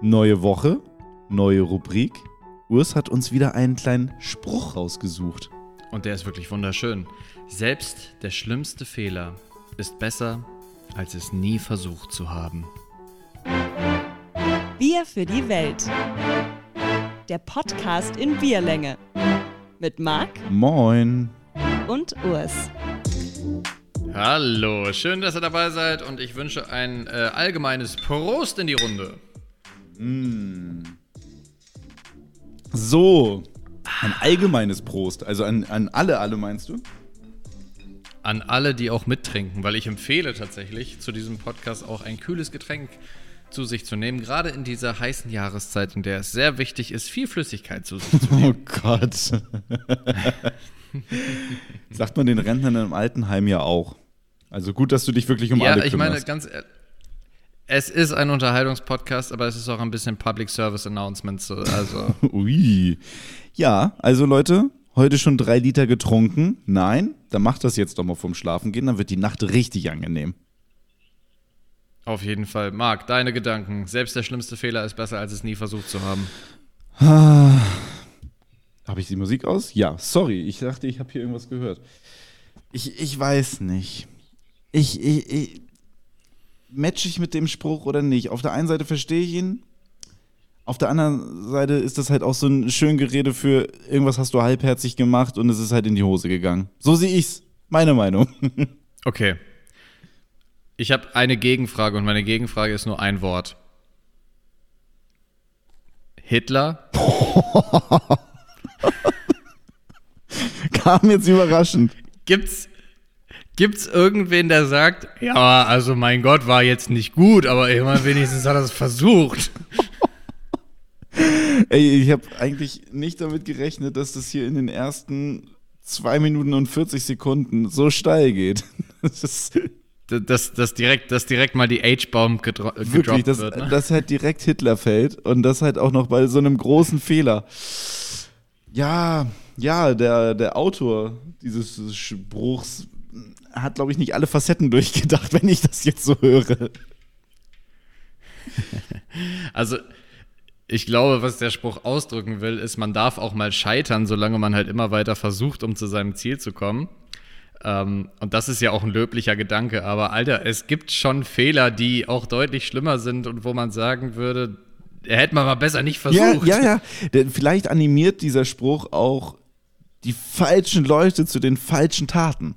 Neue Woche, neue Rubrik. Urs hat uns wieder einen kleinen Spruch rausgesucht. Und der ist wirklich wunderschön. Selbst der schlimmste Fehler ist besser, als es nie versucht zu haben. Bier für die Welt. Der Podcast in Bierlänge. Mit Marc Moin. und Urs. Hallo, schön, dass ihr dabei seid und ich wünsche ein äh, allgemeines Prost in die Runde. So, ein allgemeines Prost. Also an, an alle, alle meinst du? An alle, die auch mittrinken, weil ich empfehle tatsächlich zu diesem Podcast auch ein kühles Getränk zu sich zu nehmen, gerade in dieser heißen Jahreszeit, in der es sehr wichtig ist, viel Flüssigkeit zu sich zu nehmen. Oh Gott. Sagt man den Rentnern im Altenheim ja auch. Also gut, dass du dich wirklich um ja, alle ich meine, kümmerst. ganz ehrlich, es ist ein Unterhaltungspodcast, aber es ist auch ein bisschen Public Service Announcement. So, also, Ui. Ja, also Leute, heute schon drei Liter getrunken. Nein, dann macht das jetzt doch mal vom Schlafen gehen, dann wird die Nacht richtig angenehm. auf jeden Fall. Marc, deine Gedanken. Selbst der schlimmste Fehler ist besser, als es nie versucht zu haben. Habe ich die Musik aus? Ja, sorry, ich dachte, ich habe hier irgendwas gehört. Ich, ich weiß nicht. Ich, ich, ich match ich mit dem Spruch oder nicht? Auf der einen Seite verstehe ich ihn, auf der anderen Seite ist das halt auch so ein schön Gerede für irgendwas hast du halbherzig gemacht und es ist halt in die Hose gegangen. So sehe ich's. Meine Meinung. Okay. Ich habe eine Gegenfrage und meine Gegenfrage ist nur ein Wort. Hitler? Kam jetzt überraschend. Gibt's, gibt's irgendwen, der sagt, ja, also mein Gott, war jetzt nicht gut, aber immer wenigstens hat er es versucht. Ey, ich habe eigentlich nicht damit gerechnet, dass das hier in den ersten zwei Minuten und 40 Sekunden so steil geht. Das Dass, dass, direkt, dass direkt mal die H-Bomb gedro wirklich, gedroppt dass, wird. Ne? dass halt direkt Hitler fällt und das halt auch noch bei so einem großen Fehler. Ja, ja, der, der Autor dieses Spruchs hat, glaube ich, nicht alle Facetten durchgedacht, wenn ich das jetzt so höre. Also, ich glaube, was der Spruch ausdrücken will, ist, man darf auch mal scheitern, solange man halt immer weiter versucht, um zu seinem Ziel zu kommen. Ähm, und das ist ja auch ein löblicher Gedanke. Aber Alter, es gibt schon Fehler, die auch deutlich schlimmer sind und wo man sagen würde, hätte man mal besser nicht versucht. Ja, ja, ja. Denn vielleicht animiert dieser Spruch auch die falschen Leute zu den falschen Taten.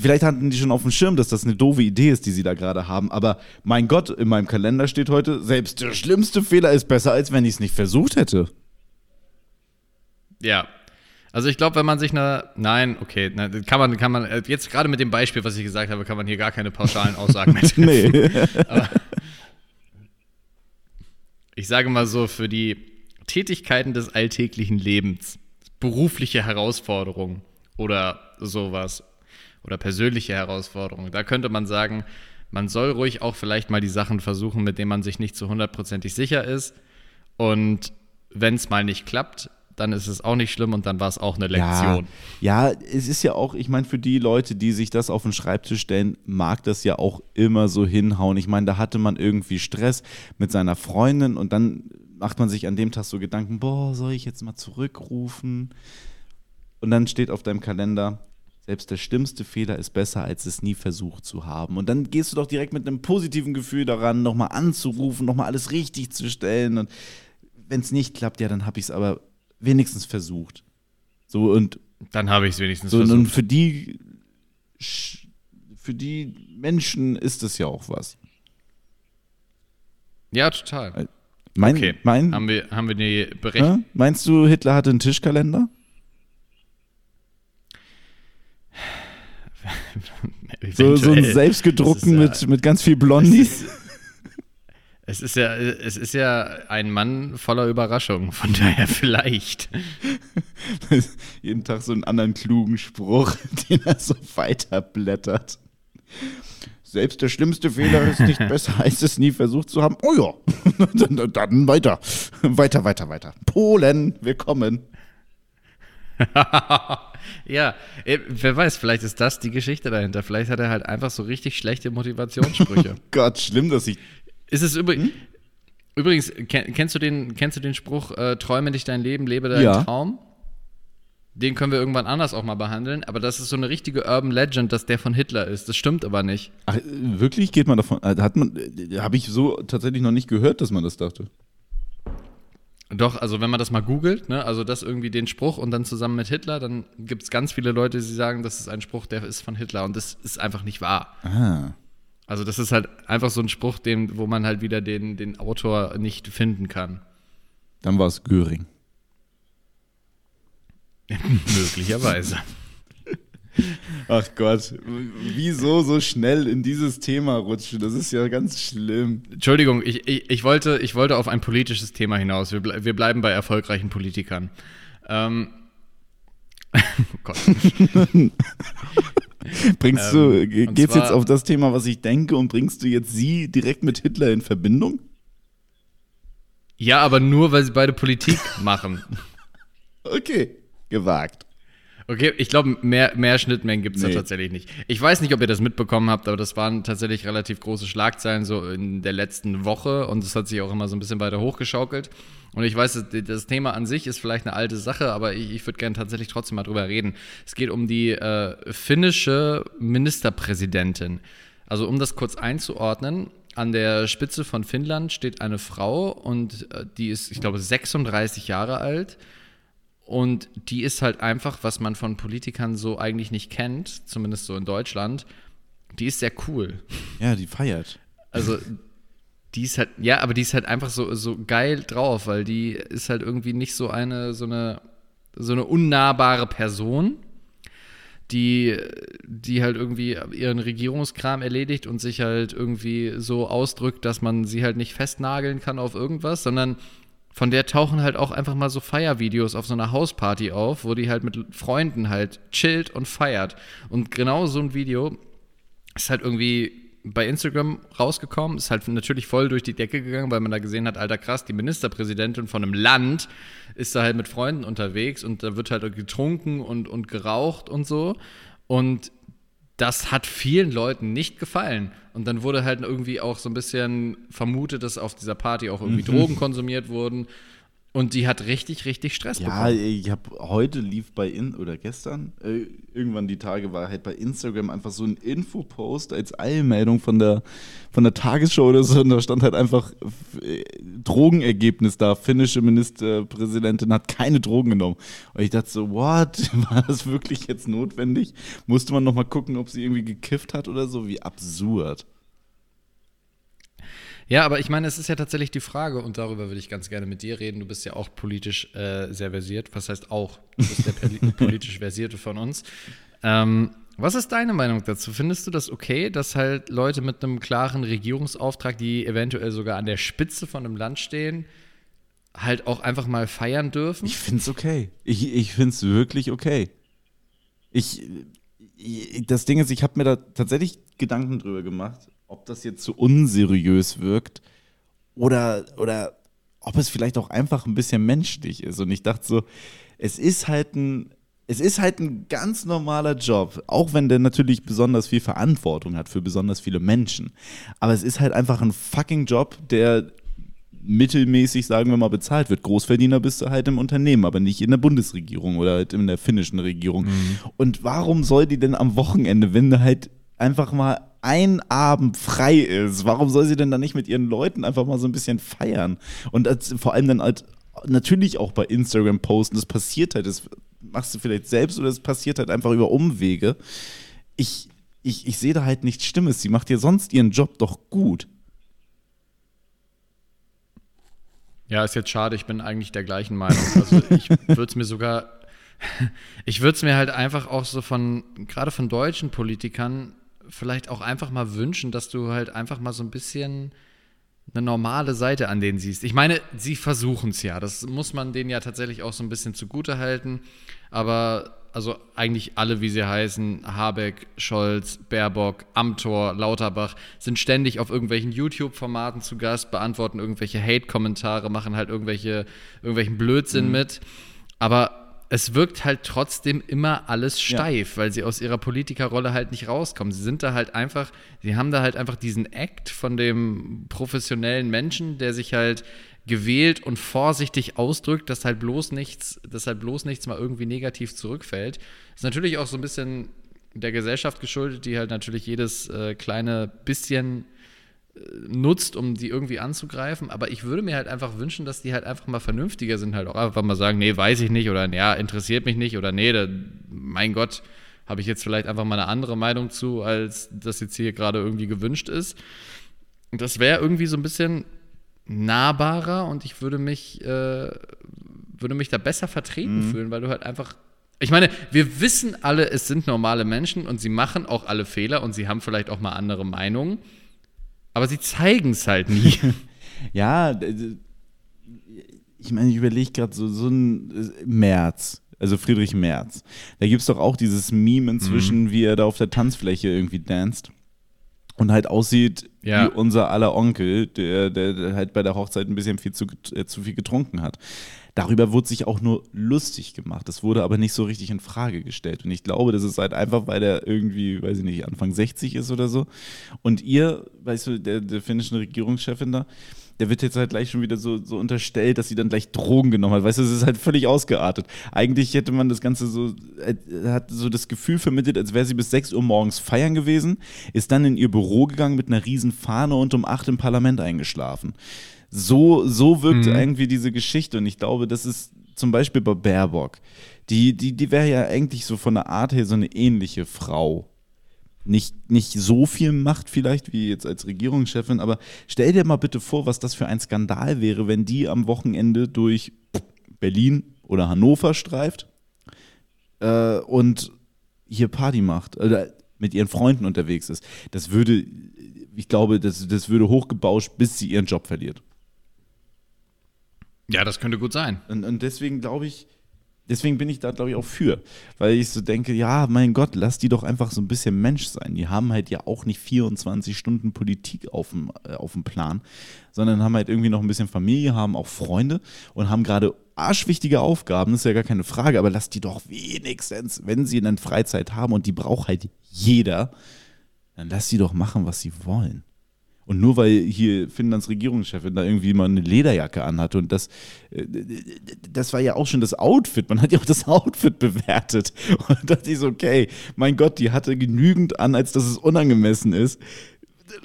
Vielleicht hatten die schon auf dem Schirm, dass das eine doofe Idee ist, die sie da gerade haben. Aber mein Gott, in meinem Kalender steht heute, selbst der schlimmste Fehler ist besser, als wenn ich es nicht versucht hätte. Ja. Also ich glaube, wenn man sich eine, nein, okay, na, kann man, kann man, äh, jetzt gerade mit dem Beispiel, was ich gesagt habe, kann man hier gar keine pauschalen Aussagen mehr. Nee. ich sage mal so, für die Tätigkeiten des alltäglichen Lebens, berufliche Herausforderungen oder sowas oder persönliche Herausforderungen, da könnte man sagen, man soll ruhig auch vielleicht mal die Sachen versuchen, mit denen man sich nicht zu hundertprozentig sicher ist. Und wenn es mal nicht klappt, dann ist es auch nicht schlimm und dann war es auch eine Lektion. Ja, ja, es ist ja auch, ich meine, für die Leute, die sich das auf den Schreibtisch stellen, mag das ja auch immer so hinhauen. Ich meine, da hatte man irgendwie Stress mit seiner Freundin und dann macht man sich an dem Tag so Gedanken, boah, soll ich jetzt mal zurückrufen? Und dann steht auf deinem Kalender, selbst der schlimmste Fehler ist besser, als es nie versucht zu haben. Und dann gehst du doch direkt mit einem positiven Gefühl daran, nochmal anzurufen, nochmal alles richtig zu stellen. Und wenn es nicht klappt, ja, dann habe ich es aber wenigstens versucht. So und Dann habe ich es wenigstens so und versucht. für die für die Menschen ist es ja auch was. Ja, total. Mein, Okay, mein, haben wir, haben wir die Berechnung. Hä? meinst du, Hitler hatte einen Tischkalender? So, so einen selbstgedruckten ist, mit, mit ganz viel Blondies? Es ist ja, es ist ja ein Mann voller Überraschungen, von daher vielleicht. Jeden Tag so einen anderen klugen Spruch, den er so weiterblättert. Selbst der schlimmste Fehler ist nicht besser, als es nie versucht zu haben. Oh ja, dann, dann weiter. Weiter, weiter, weiter. Polen, willkommen. ja, äh, wer weiß, vielleicht ist das die Geschichte dahinter. Vielleicht hat er halt einfach so richtig schlechte Motivationssprüche. Gott, schlimm, dass ich. ist es übrigens. Übrigens, kenn, kennst, du den, kennst du den Spruch, äh, träume nicht dein Leben, lebe deinen Ja. Traum? Den können wir irgendwann anders auch mal behandeln, aber das ist so eine richtige Urban Legend, dass der von Hitler ist. Das stimmt aber nicht. Ach, äh, wirklich geht man davon? äh, Hat man, habe ich so tatsächlich noch nicht gehört, dass man das dachte. Doch, also wenn man das mal googelt, ne, also das irgendwie den Spruch und dann zusammen mit Hitler, dann gibt es ganz viele Leute, die sagen, das ist ein Spruch, der ist von Hitler und das ist einfach nicht wahr. Ah. Also das ist halt einfach so ein Spruch, den, wo man halt wieder den, den Autor nicht finden kann. Dann war es Göring. Möglicherweise. Ach Gott, wieso so schnell in dieses Thema rutschen? Das ist ja ganz schlimm. Entschuldigung, ich, ich, ich, wollte, ich wollte auf ein politisches Thema hinaus. Wir, wir bleiben bei erfolgreichen Politikern. Ähm, oh Gott. Bringst Ähm, du, und geht's zwar- jetzt auf das Thema, was ich denke, und bringst du jetzt sie direkt mit Hitler in Verbindung? Ja, aber nur, weil sie beide Politik machen. Okay, gewagt. Okay, ich glaube, mehr, mehr Schnittmengen gibt es Nee. da tatsächlich nicht. Ich weiß nicht, ob ihr das mitbekommen habt, aber das waren tatsächlich relativ große Schlagzeilen so in der letzten Woche und es hat sich auch immer so ein bisschen weiter hochgeschaukelt. Und ich weiß, das- Thema an sich ist vielleicht eine alte Sache, aber ich, ich würde gerne tatsächlich trotzdem mal drüber reden. Es geht um die äh, finnische Ministerpräsidentin. Also um das kurz einzuordnen, an der Spitze von Finnland steht eine Frau und äh, die ist, ich glaube, 36 Jahre alt. Und die ist halt einfach, was man von Politikern so eigentlich nicht kennt, zumindest so in Deutschland, die ist sehr cool. Ja, die feiert. Also, die ist halt, ja, aber die ist halt einfach so, so geil drauf, weil die ist halt irgendwie nicht so eine, so eine, so eine unnahbare Person, die, die halt irgendwie ihren Regierungskram erledigt und sich halt irgendwie so ausdrückt, dass man sie halt nicht festnageln kann auf irgendwas, sondern von der tauchen halt auch einfach mal so Feiervideos auf so einer Hausparty auf, wo die halt mit Freunden halt chillt und feiert. Und genau so ein Video ist halt irgendwie bei Instagram rausgekommen, ist halt natürlich voll durch die Decke gegangen, weil man da gesehen hat, alter krass, die Ministerpräsidentin von einem Land ist da halt mit Freunden unterwegs und da wird halt getrunken und, und geraucht und so. Und das hat vielen Leuten nicht gefallen. Und dann wurde halt irgendwie auch so ein bisschen vermutet, dass auf dieser Party auch irgendwie Drogen konsumiert wurden. Und die hat richtig, richtig Stress Ja, bekommen. ich habe heute lief bei in oder gestern äh, irgendwann die Tage war halt bei Instagram einfach so ein Infopost als Eilmeldung von der von der Tagesschau oder so und da stand halt einfach äh, Drogenergebnis da. Finnische Ministerpräsidentin hat keine Drogen genommen. Und ich dachte so, what? War das wirklich jetzt notwendig? Musste man noch mal gucken, ob sie irgendwie gekifft hat oder so? Wie absurd. Ja, aber ich meine, es ist ja tatsächlich die Frage, und darüber würde ich ganz gerne mit dir reden. Du bist ja auch politisch äh, sehr versiert. Was heißt auch? Du bist der poli- politisch Versierte von uns. Ähm, was ist deine Meinung dazu? Findest du das okay, dass halt Leute mit einem klaren Regierungsauftrag, die eventuell sogar an der Spitze von einem Land stehen, halt auch einfach mal feiern dürfen? Ich find's okay. Ich, ich find's wirklich okay. Ich, ich das Ding ist, ich habe mir da tatsächlich Gedanken drüber gemacht, ob das jetzt so unseriös wirkt oder, oder ob es vielleicht auch einfach ein bisschen menschlich ist. Und ich dachte so, es ist halt ein, es ist halt ein ganz normaler Job, auch wenn der natürlich besonders viel Verantwortung hat für besonders viele Menschen. Aber es ist halt einfach ein fucking Job, der mittelmäßig, sagen wir mal, bezahlt wird. Großverdiener bist du halt im Unternehmen, aber nicht in der Bundesregierung oder halt in der finnischen Regierung. Und warum soll die denn am Wochenende, wenn du halt einfach mal ein Abend frei ist, warum soll sie denn dann nicht mit ihren Leuten einfach mal so ein bisschen feiern? Und als, vor allem dann halt natürlich auch bei Instagram posten, das passiert halt, das machst du vielleicht selbst oder es passiert halt einfach über Umwege. Ich, ich, ich sehe da halt nichts Stimmes. Sie macht ja sonst ihren Job doch gut. Ja, ist jetzt schade, ich bin eigentlich der gleichen Meinung. Also ich würde es mir sogar, ich würde es mir halt einfach auch so von, gerade von deutschen Politikern, vielleicht auch einfach mal wünschen, dass du halt einfach mal so ein bisschen eine normale Seite an denen siehst. Ich meine, sie versuchen es ja. Das muss man denen ja tatsächlich auch so ein bisschen zugute halten. Aber also eigentlich alle, wie sie heißen, Habeck, Scholz, Baerbock, Amthor, Lauterbach, sind ständig auf irgendwelchen YouTube-Formaten zu Gast, beantworten irgendwelche Hate-Kommentare, machen halt irgendwelche, irgendwelchen Blödsinn mit. Aber es wirkt halt trotzdem immer alles Ja. steif, weil sie aus ihrer Politikerrolle halt nicht rauskommen. Sie sind da halt einfach, sie haben da halt einfach diesen Act von dem professionellen Menschen, der sich halt gewählt und vorsichtig ausdrückt, dass halt bloß nichts, dass halt bloß nichts mal irgendwie negativ zurückfällt. Ist natürlich auch so ein bisschen der Gesellschaft geschuldet, die halt natürlich jedes äh, kleine bisschen nutzt, um die irgendwie anzugreifen. Aber ich würde mir halt einfach wünschen, dass die halt einfach mal vernünftiger sind, halt auch einfach mal sagen, nee, weiß ich nicht oder ja, interessiert mich nicht oder nee, da, mein Gott, habe ich jetzt vielleicht einfach mal eine andere Meinung zu, als das jetzt hier gerade irgendwie gewünscht ist. Und das wäre irgendwie so ein bisschen nahbarer und ich würde mich, äh, würde mich da besser vertreten fühlen, weil du halt einfach ich meine, wir wissen alle, es sind normale Menschen und sie machen auch alle Fehler und sie haben vielleicht auch mal andere Meinungen. Aber sie zeigen es halt nie. Ja, ich meine, ich überlege gerade so, so ein äh, Merz, also Friedrich Merz. Da gibt es doch auch dieses Meme inzwischen, wie er da auf der Tanzfläche irgendwie danst und halt aussieht Ja. wie unser aller Onkel, der, der, der halt bei der Hochzeit ein bisschen viel zu, äh, zu viel getrunken hat. Darüber wurde sich auch nur lustig gemacht. Das wurde aber nicht so richtig in Frage gestellt. Und ich glaube, das ist halt einfach, weil der irgendwie, weiß ich nicht, Anfang 60 ist oder so. Und ihr, weißt du, der, der finnischen Regierungschefin da, der wird jetzt halt gleich schon wieder so, so unterstellt, dass sie dann gleich Drogen genommen hat. Weißt du, das ist halt völlig ausgeartet. Eigentlich hätte man das Ganze so, äh, hat so das Gefühl vermittelt, als wäre sie bis 6 Uhr morgens feiern gewesen, ist dann in ihr Büro gegangen mit einer riesen Fahne und um 8 im Parlament eingeschlafen. So, so wirkt irgendwie diese Geschichte und ich glaube, das ist zum Beispiel bei Baerbock. Die, die, die wäre ja eigentlich so von der Art her so eine ähnliche Frau nicht, nicht so viel macht vielleicht wie jetzt als Regierungschefin, aber stell dir mal bitte vor, was das für ein Skandal wäre, wenn die am Wochenende durch Berlin oder Hannover streift äh, und hier Party macht oder mit ihren Freunden unterwegs ist. Das würde, ich glaube, das, das würde hochgebauscht, bis sie ihren Job verliert. Ja, das könnte gut sein. Und, und deswegen glaube ich, deswegen bin ich da, glaube ich, auch für. Weil ich so denke, ja, mein Gott, lass die doch einfach so ein bisschen Mensch sein. Die haben halt ja auch nicht 24 Stunden Politik auf dem, äh, auf dem Plan, sondern haben halt irgendwie noch ein bisschen Familie, haben auch Freunde und haben gerade arschwichtige Aufgaben, das ist ja gar keine Frage, aber lass die doch wenigstens, wenn sie dann Freizeit haben und die braucht halt jeder, dann lass sie doch machen, was sie wollen. Und nur weil hier Finnlands Regierungschefin da irgendwie mal eine Lederjacke anhatte und das, äh, das war ja auch schon das Outfit. Man hat ja auch das Outfit bewertet. Und da dachte ich so, okay, mein Gott, die hatte genügend an, als dass es unangemessen ist.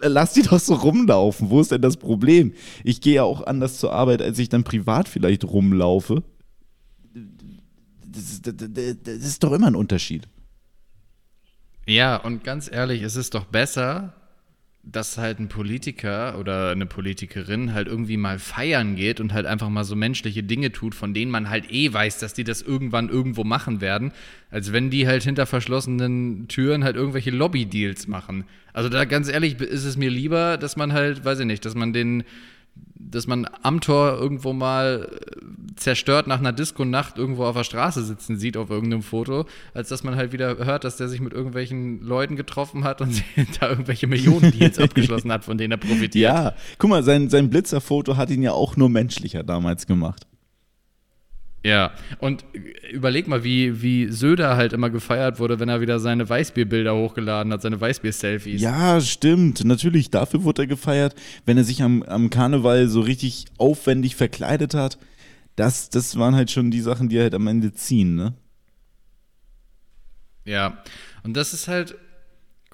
Lass die doch so rumlaufen. Wo ist denn das Problem? Ich gehe ja auch anders zur Arbeit, als ich dann privat vielleicht rumlaufe. Das ist, das ist doch immer ein Unterschied. Ja, und ganz ehrlich, es ist doch besser, dass halt ein Politiker oder eine Politikerin halt irgendwie mal feiern geht und halt einfach mal so menschliche Dinge tut, von denen man halt eh weiß, dass die das irgendwann irgendwo machen werden, als wenn die halt hinter verschlossenen Türen halt irgendwelche Lobby-Deals machen. Also da ganz ehrlich ist es mir lieber, dass man halt, weiß ich nicht, dass man den dass man am Tor irgendwo mal äh, zerstört nach einer Disco-Nacht irgendwo auf der Straße sitzen sieht auf irgendeinem Foto, als dass man halt wieder hört, dass der sich mit irgendwelchen Leuten getroffen hat und da irgendwelche Millionen-Deals abgeschlossen hat, von denen er profitiert. Ja, guck mal, sein, sein Blitzerfoto hat ihn ja auch nur menschlicher damals gemacht. Ja, und überleg mal, wie, wie Söder halt immer gefeiert wurde, wenn er wieder seine Weißbierbilder hochgeladen hat, seine Weißbier-Selfies. Ja, stimmt. Natürlich, dafür wurde er gefeiert, wenn er sich am, am Karneval so richtig aufwendig verkleidet hat. Das, das waren halt schon die Sachen, die halt am Ende ziehen, ne? Ja, und das ist halt,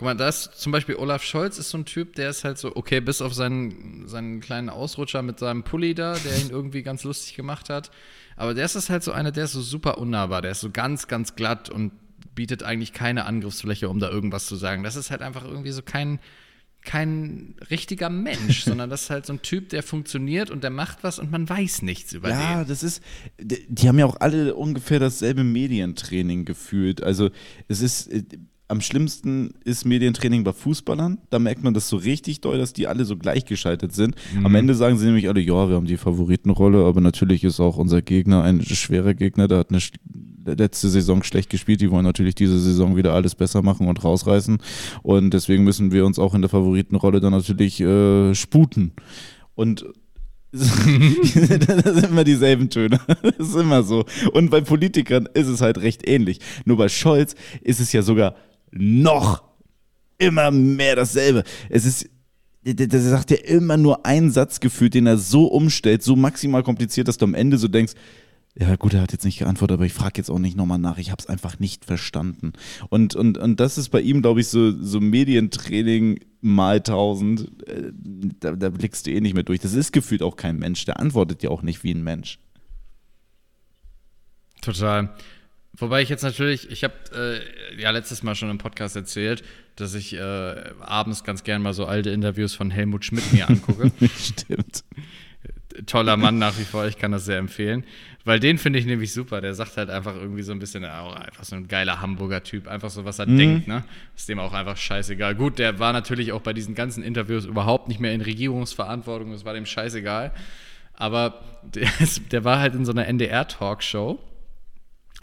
guck mal, da ist zum Beispiel Olaf Scholz ist so ein Typ, der ist halt so, okay, bis auf seinen, seinen kleinen Ausrutscher mit seinem Pulli da, der ihn irgendwie ganz lustig gemacht hat. Aber der ist halt so einer, der ist so super unnahbar, der ist so ganz, ganz glatt und bietet eigentlich keine Angriffsfläche, um da irgendwas zu sagen. Das ist halt einfach irgendwie so kein, kein richtiger Mensch, sondern das ist halt so ein Typ, der funktioniert und der macht was und man weiß nichts über Ja, den. das ist, die, die haben ja auch alle ungefähr dasselbe Medientraining gefühlt. Also es ist, äh, am schlimmsten ist Medientraining bei Fußballern. Da merkt man das so richtig doll, dass die alle so gleichgeschaltet sind. Am Ende sagen sie nämlich alle, ja, wir haben die Favoritenrolle, aber natürlich ist auch unser Gegner ein schwerer Gegner, der hat eine letzte Saison schlecht gespielt. Die wollen natürlich diese Saison wieder alles besser machen und rausreißen. Und deswegen müssen wir uns auch in der Favoritenrolle dann natürlich äh, sputen. Und das sind immer dieselben Töne. Das ist immer so. Und bei Politikern ist es halt recht ähnlich. Nur bei Scholz ist es ja sogar noch immer mehr dasselbe. Es ist, der sagt ja immer nur einen Satz gefühlt, den er so umstellt, so maximal kompliziert, dass du am Ende so denkst, ja gut, er hat jetzt nicht geantwortet, aber ich frage jetzt auch nicht nochmal nach. Ich habe es einfach nicht verstanden. Und, und, und das ist bei ihm, glaube ich, so, so Medientraining mal tausend. Äh, da, da blickst du eh nicht mehr durch. Das ist gefühlt auch kein Mensch. Der antwortet ja auch nicht wie ein Mensch. Total. Wobei ich jetzt natürlich, ich habe äh, ja letztes Mal schon im Podcast erzählt, dass ich äh, abends ganz gern mal so alte Interviews von Helmut Schmidt mir angucke. Stimmt. Toller Mann nach wie vor, ich kann das sehr empfehlen. Weil den finde ich nämlich super. Der sagt halt einfach irgendwie so ein bisschen, auch einfach so ein geiler Hamburger Typ, einfach so, was er mhm. denkt, ne? Ist dem auch einfach scheißegal. Gut, der war natürlich auch bei diesen ganzen Interviews überhaupt nicht mehr in Regierungsverantwortung, das war dem scheißegal. Aber der, der war halt in so einer NDR-Talkshow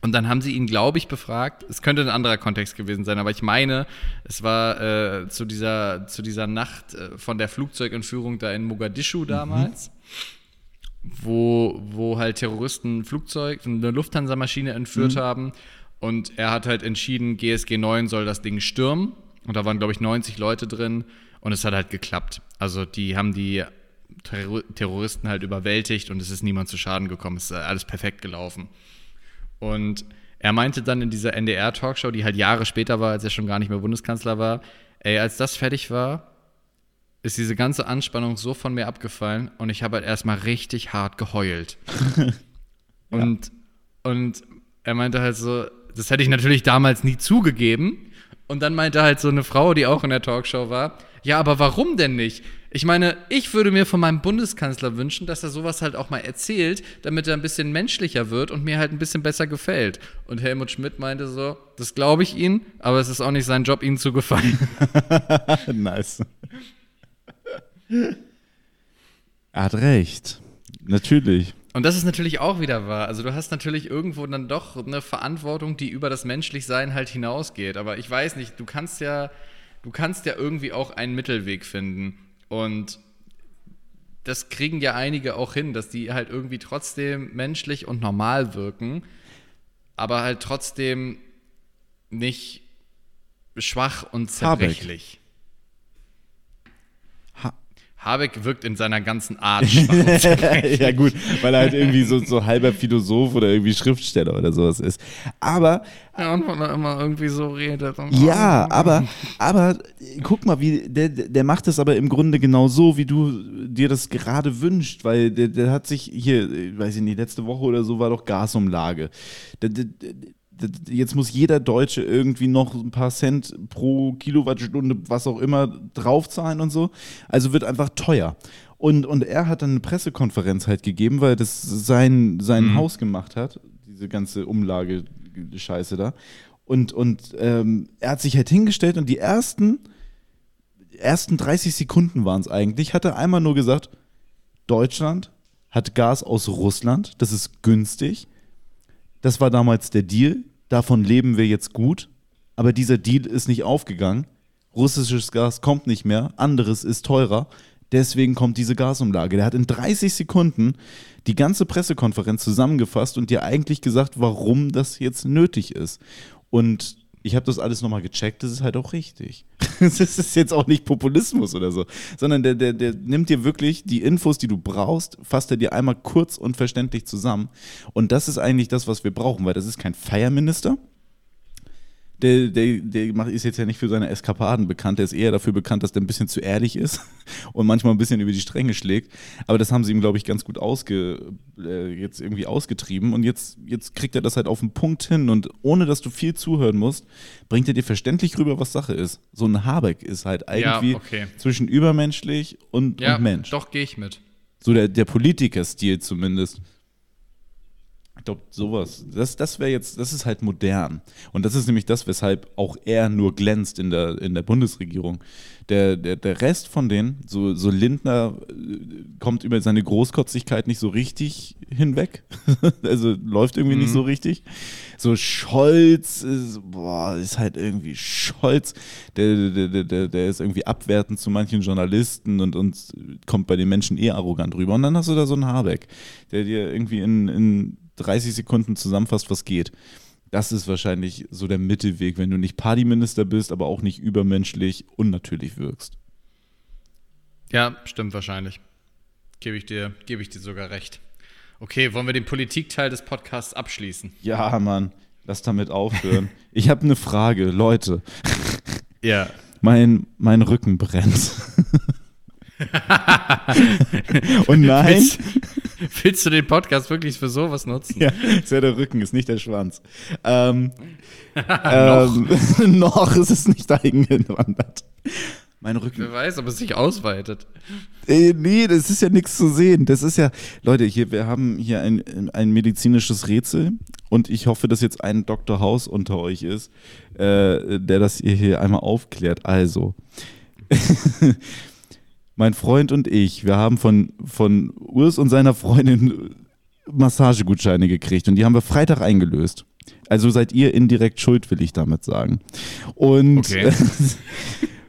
und dann haben sie ihn, glaube ich, befragt. Es könnte ein anderer Kontext gewesen sein, aber ich meine, es war äh, zu, dieser, zu dieser Nacht äh, von der Flugzeugentführung da in Mogadischu mhm. damals, mhm. wo, wo halt Terroristen ein Flugzeug, eine Lufthansa-Maschine entführt mhm. haben. Und er hat halt entschieden, GSG 9 soll das Ding stürmen. Und da waren, glaube ich, 90 Leute drin. Und es hat halt geklappt. Also die haben die Terroristen halt überwältigt und es ist niemand zu Schaden gekommen. Es ist alles perfekt gelaufen. Und er meinte dann in dieser NDR-Talkshow, die halt Jahre später war, als er schon gar nicht mehr Bundeskanzler war, ey, als das fertig war, ist diese ganze Anspannung so von mir abgefallen und ich habe halt erstmal richtig hart geheult. und, ja. und er meinte halt so, das hätte ich natürlich damals nie zugegeben. Und dann meinte halt so eine Frau, die auch in der Talkshow war, ja, aber warum denn nicht? Ich meine, ich würde mir von meinem Bundeskanzler wünschen, dass er sowas halt auch mal erzählt, damit er ein bisschen menschlicher wird und mir halt ein bisschen besser gefällt. Und Helmut Schmidt meinte so, das glaube ich Ihnen, aber es ist auch nicht sein Job, Ihnen zu gefallen. nice. Er hat recht. Natürlich. Und das ist natürlich auch wieder wahr. Also du hast natürlich irgendwo dann doch eine Verantwortung, die über das Menschlichsein halt hinausgeht. Aber ich weiß nicht, du kannst ja, du kannst ja irgendwie auch einen Mittelweg finden. Und das kriegen ja einige auch hin, dass die halt irgendwie trotzdem menschlich und normal wirken, aber halt trotzdem nicht schwach und zerbrechlich. Habeck wirkt in seiner ganzen Art ja, gut, weil er halt irgendwie so, so halber Philosoph oder irgendwie Schriftsteller oder sowas ist. Aber. Ja, und weil er immer irgendwie so redet. ja, aber, aber guck mal, wie, der, der macht das aber im Grunde genau so, wie du dir das gerade wünscht, weil der, der hat sich hier, weiß ich nicht, letzte Woche oder so war doch Gasumlage. Der, der, jetzt muss jeder Deutsche irgendwie noch ein paar Cent pro Kilowattstunde, was auch immer, draufzahlen und so. Also wird einfach teuer. Und, und er hat dann eine Pressekonferenz halt gegeben, weil das sein, sein mhm. Haus gemacht hat, diese ganze Umlage-Scheiße da. Und, und ähm, er hat sich halt hingestellt und die ersten, ersten 30 Sekunden waren es eigentlich, hat er einmal nur gesagt, Deutschland hat Gas aus Russland, das ist günstig. Das war damals der Deal davon leben wir jetzt gut, aber dieser Deal ist nicht aufgegangen. Russisches Gas kommt nicht mehr, anderes ist teurer. Deswegen kommt diese Gasumlage. Der hat in 30 Sekunden die ganze Pressekonferenz zusammengefasst und dir eigentlich gesagt, warum das jetzt nötig ist. Und ich habe das alles nochmal gecheckt, das ist halt auch richtig. Das ist jetzt auch nicht Populismus oder so, sondern der, der, der nimmt dir wirklich die Infos, die du brauchst, fasst er dir einmal kurz und verständlich zusammen. Und das ist eigentlich das, was wir brauchen, weil das ist kein Feierminister, der, der, der ist jetzt ja nicht für seine Eskapaden bekannt, der ist eher dafür bekannt, dass der ein bisschen zu ehrlich ist und manchmal ein bisschen über die Stränge schlägt. Aber das haben sie ihm, glaube ich, ganz gut ausge, äh, jetzt irgendwie ausgetrieben. Und jetzt, jetzt kriegt er das halt auf den Punkt hin und ohne dass du viel zuhören musst, bringt er dir verständlich rüber, was Sache ist. So ein Habeck ist halt irgendwie ja, okay. zwischen übermenschlich und, ja, und Mensch. Doch, gehe ich mit. So der, der Politiker-Stil zumindest. Ich glaube, sowas, das, das wäre jetzt, das ist halt modern. Und das ist nämlich das, weshalb auch er nur glänzt in der, in der Bundesregierung. Der, der, der Rest von denen, so, so Lindner, äh, kommt über seine Großkotzigkeit nicht so richtig hinweg. also läuft irgendwie mhm. nicht so richtig. So Scholz ist, boah, ist halt irgendwie Scholz. Der, der, der, der ist irgendwie abwertend zu manchen Journalisten und, und kommt bei den Menschen eher arrogant rüber. Und dann hast du da so einen Habeck, der dir irgendwie in, in 30 Sekunden zusammenfasst, was geht. Das ist wahrscheinlich so der Mittelweg, wenn du nicht Partyminister bist, aber auch nicht übermenschlich unnatürlich wirkst. Ja, stimmt wahrscheinlich. Gebe ich dir, gebe ich dir sogar recht. Okay, wollen wir den Politikteil des Podcasts abschließen? Ja, Mann, lass damit aufhören. ich habe eine Frage, Leute. Ja. Mein, mein Rücken brennt. Und nein. Willst, du den Podcast wirklich für sowas nutzen? Ja, ist ja der Rücken, ist nicht der Schwanz. Ähm, ähm, noch. noch ist es nicht dahin gewandert. Mein Rücken. Wer weiß, ob es sich ausweitet. Ey, nee, das ist ja nichts zu sehen. Das ist ja, Leute, hier, wir haben hier ein, ein medizinisches Rätsel und ich hoffe, dass jetzt ein Dr. Haus unter euch ist, äh, der das hier einmal aufklärt. Also, mein Freund und ich, wir haben von, von Urs und seiner Freundin Massagegutscheine gekriegt und die haben wir Freitag eingelöst. Also seid ihr indirekt schuld, will ich damit sagen. Und okay.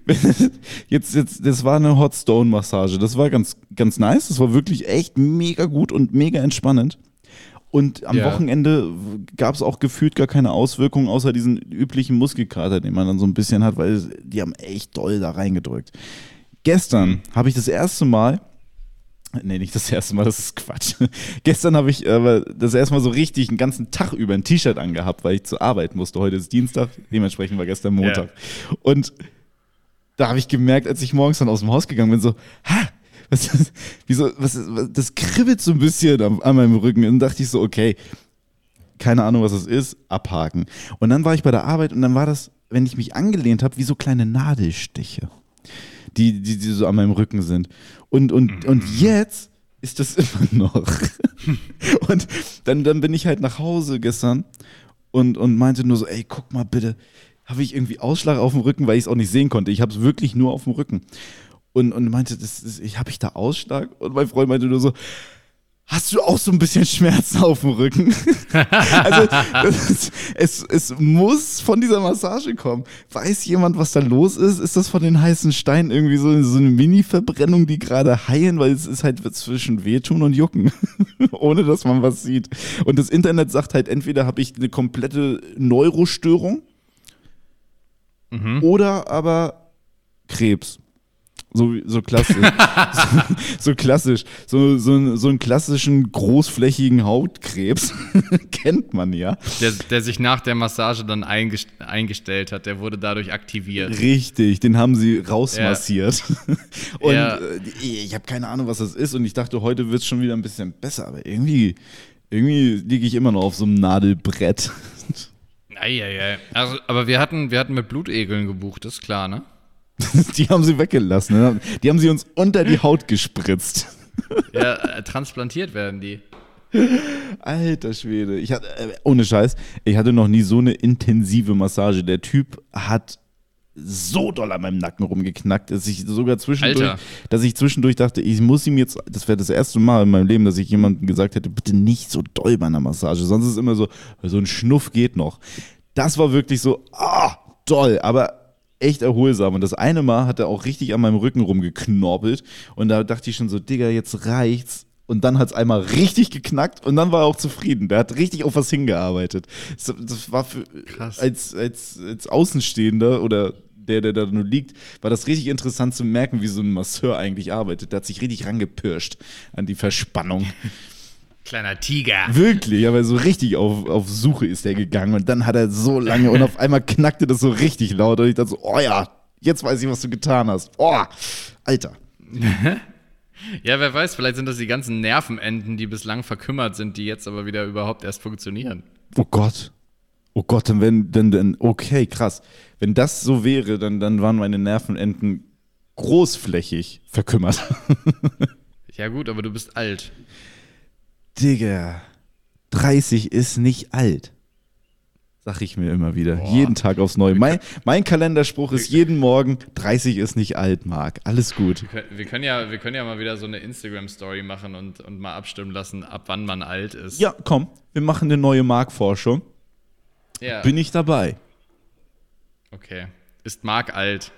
jetzt, jetzt, das war eine Hot Stone Massage. Das war ganz, ganz nice. Das war wirklich echt mega gut und mega entspannend. Und am ja. Wochenende gab es auch gefühlt gar keine Auswirkungen, außer diesen üblichen Muskelkater, den man dann so ein bisschen hat, weil die haben echt doll da reingedrückt. Gestern habe ich das erste Mal, nee, nicht das erste Mal, das ist Quatsch. Gestern habe ich aber das erste Mal so richtig einen ganzen Tag über ein T-Shirt angehabt, weil ich zur Arbeit musste. Heute ist Dienstag, dementsprechend war gestern Montag. Yeah. Und da habe ich gemerkt, als ich morgens dann aus dem Haus gegangen bin, so, ha, was ist, wieso, was ist, was, das kribbelt so ein bisschen an, an meinem Rücken. Und dann dachte ich so, okay, keine Ahnung, was das ist, abhaken. Und dann war ich bei der Arbeit und dann war das, wenn ich mich angelehnt habe, wie so kleine Nadelstiche die, die, die so an meinem Rücken sind. Und, und, und mhm. jetzt ist das immer noch. und dann, dann bin ich halt nach Hause gestern und, und meinte nur so, ey, guck mal bitte, habe ich irgendwie Ausschlag auf dem Rücken, weil ich es auch nicht sehen konnte. Ich habe es wirklich nur auf dem Rücken. Und, und meinte, das, das, ich habe ich da Ausschlag? Und mein Freund meinte nur so, Hast du auch so ein bisschen Schmerzen auf dem Rücken? also, ist, es, es muss von dieser Massage kommen. Weiß jemand, was da los ist? Ist das von den heißen Steinen irgendwie so, so eine Mini-Verbrennung, die gerade heilen? Weil es ist halt zwischen wehtun und jucken, ohne dass man was sieht. Und das Internet sagt halt, entweder habe ich eine komplette Neurostörung mhm. oder aber Krebs. So, so klassisch. so, so, klassisch. So, so, so einen klassischen großflächigen Hautkrebs kennt man ja. Der, der sich nach der Massage dann eingest eingestellt hat, der wurde dadurch aktiviert. Richtig, den haben sie rausmassiert. Ja. und ja. Äh, ich habe keine Ahnung, was das ist. Und ich dachte, heute wird es schon wieder ein bisschen besser. Aber irgendwie, irgendwie liege ich immer noch auf so einem Nadelbrett. Eieiei. Also, aber wir hatten, wir hatten mit Blutegeln gebucht, ist klar, ne? die haben sie weggelassen. Ne? Die haben sie uns unter die Haut gespritzt. Ja, äh, transplantiert werden die. Alter Schwede. Ich hatte, äh, ohne Scheiß, ich hatte noch nie so eine intensive Massage. Der Typ hat so doll an meinem Nacken rumgeknackt, dass ich sogar zwischendurch, Alter. dass ich zwischendurch dachte, ich muss ihm jetzt, das wäre das erste Mal in meinem Leben, dass ich jemandem gesagt hätte, bitte nicht so doll bei einer Massage. Sonst ist immer so, so ein Schnuff geht noch. Das war wirklich so, ah, doll. Aber echt erholsam. Und das eine Mal hat er auch richtig an meinem Rücken rumgeknorpelt. Und da dachte ich schon so, Digga, jetzt reicht's. Und dann hat es einmal richtig geknackt und dann war er auch zufrieden. Der hat richtig auf was hingearbeitet. Das, das war für, als, als, als Außenstehender oder der, der da nur liegt, war das richtig interessant zu merken, wie so ein Masseur eigentlich arbeitet. Der hat sich richtig rangepirscht an die Verspannung. Kleiner Tiger. Wirklich, aber so richtig auf, auf Suche ist er gegangen und dann hat er so lange und auf einmal knackte das so richtig laut und ich dachte so, oh ja, jetzt weiß ich, was du getan hast. Oh, Alter. ja, wer weiß, vielleicht sind das die ganzen Nervenenden, die bislang verkümmert sind, die jetzt aber wieder überhaupt erst funktionieren. Oh Gott. Oh Gott, dann wenn, dann, dann, okay, krass. Wenn das so wäre, dann, dann waren meine Nervenenden großflächig verkümmert. ja, gut, aber du bist alt. Digga. 30 ist nicht alt. Sag ich mir immer wieder. Jeden Tag aufs Neue. Mein, mein Kalenderspruch ist jeden Morgen: 30 ist nicht alt, Marc. Alles gut. Wir können- Wir können, ja, wir können ja mal wieder so eine Instagram-Story machen und, und mal abstimmen lassen, ab wann man alt ist. Ja, komm, wir machen eine neue Marktforschung. ja. Bin ich dabei. Okay. Ist Marc alt?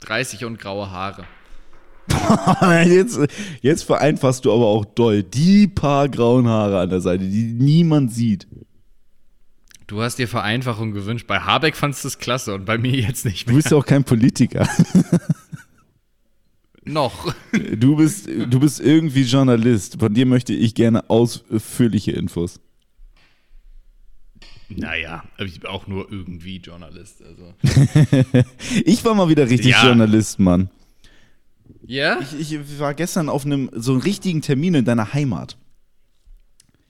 30 und graue Haare. Jetzt, jetzt vereinfachst du aber auch doll. Die paar grauen Haare an der Seite, die niemand sieht. Du hast dir Vereinfachung gewünscht. Bei Habeck fandst du es klasse und bei mir jetzt nicht Du mehr. bist ja auch kein Politiker. Noch. Du bist, du bist irgendwie Journalist. Von dir möchte ich gerne ausführliche Infos. Naja, aber ich bin auch nur irgendwie Journalist. Also. Ich war mal wieder richtig Ja. Journalist, Mann. Ja? Ich, ich war gestern auf einem so einem richtigen Termin in deiner Heimat.